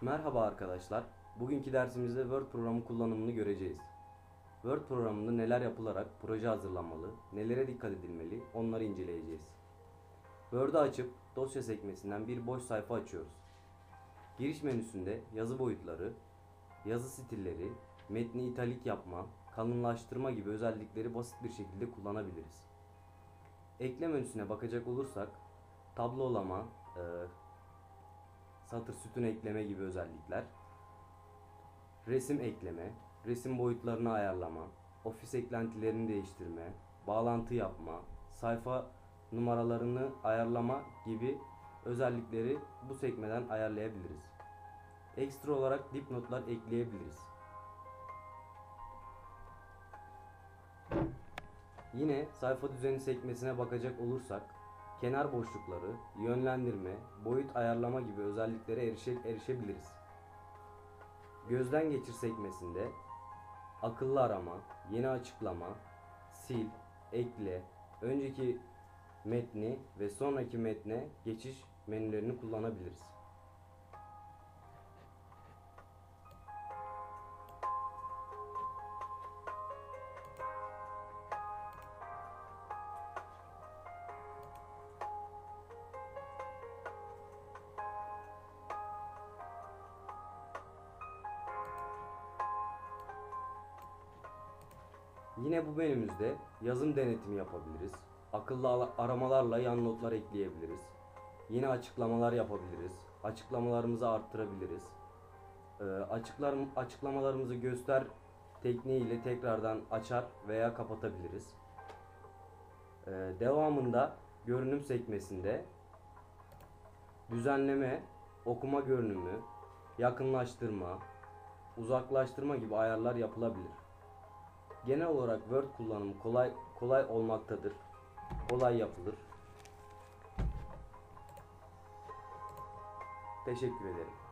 Merhaba arkadaşlar. Bugünkü dersimizde Word programı kullanımını göreceğiz. Word programında neler yapılarak proje hazırlanmalı, nelere dikkat edilmeli onları inceleyeceğiz. Word'u açıp dosya sekmesinden bir boş sayfa açıyoruz. Giriş menüsünde yazı boyutları, yazı stilleri, metni italik yapma, kalınlaştırma gibi özellikleri basit bir şekilde kullanabiliriz. Ekle menüsüne bakacak olursak tablolama, e, satır sütun ekleme gibi özellikler, resim ekleme, resim boyutlarını ayarlama, ofis eklentilerini değiştirme, bağlantı yapma, sayfa numaralarını ayarlama gibi özellikleri bu sekmeden ayarlayabiliriz. Ekstra olarak dipnotlar ekleyebiliriz. Yine sayfa düzeni sekmesine bakacak olursak kenar boşlukları, yönlendirme, boyut ayarlama gibi özelliklere erişe, erişebiliriz. Gözden geçir sekmesinde akıllı arama, yeni açıklama, sil, ekle, önceki metni ve sonraki metne geçiş menülerini kullanabiliriz. Yine bu menümüzde yazım denetimi yapabiliriz. Akıllı ala- aramalarla yan notlar ekleyebiliriz. Yine açıklamalar yapabiliriz. Açıklamalarımızı arttırabiliriz. Ee, açıklar, açıklamalarımızı göster tekniğiyle tekrardan açar veya kapatabiliriz. Ee, devamında görünüm sekmesinde düzenleme, okuma görünümü, yakınlaştırma, uzaklaştırma gibi ayarlar yapılabilir. Genel olarak Word kullanımı kolay kolay olmaktadır. Kolay yapılır. Teşekkür ederim.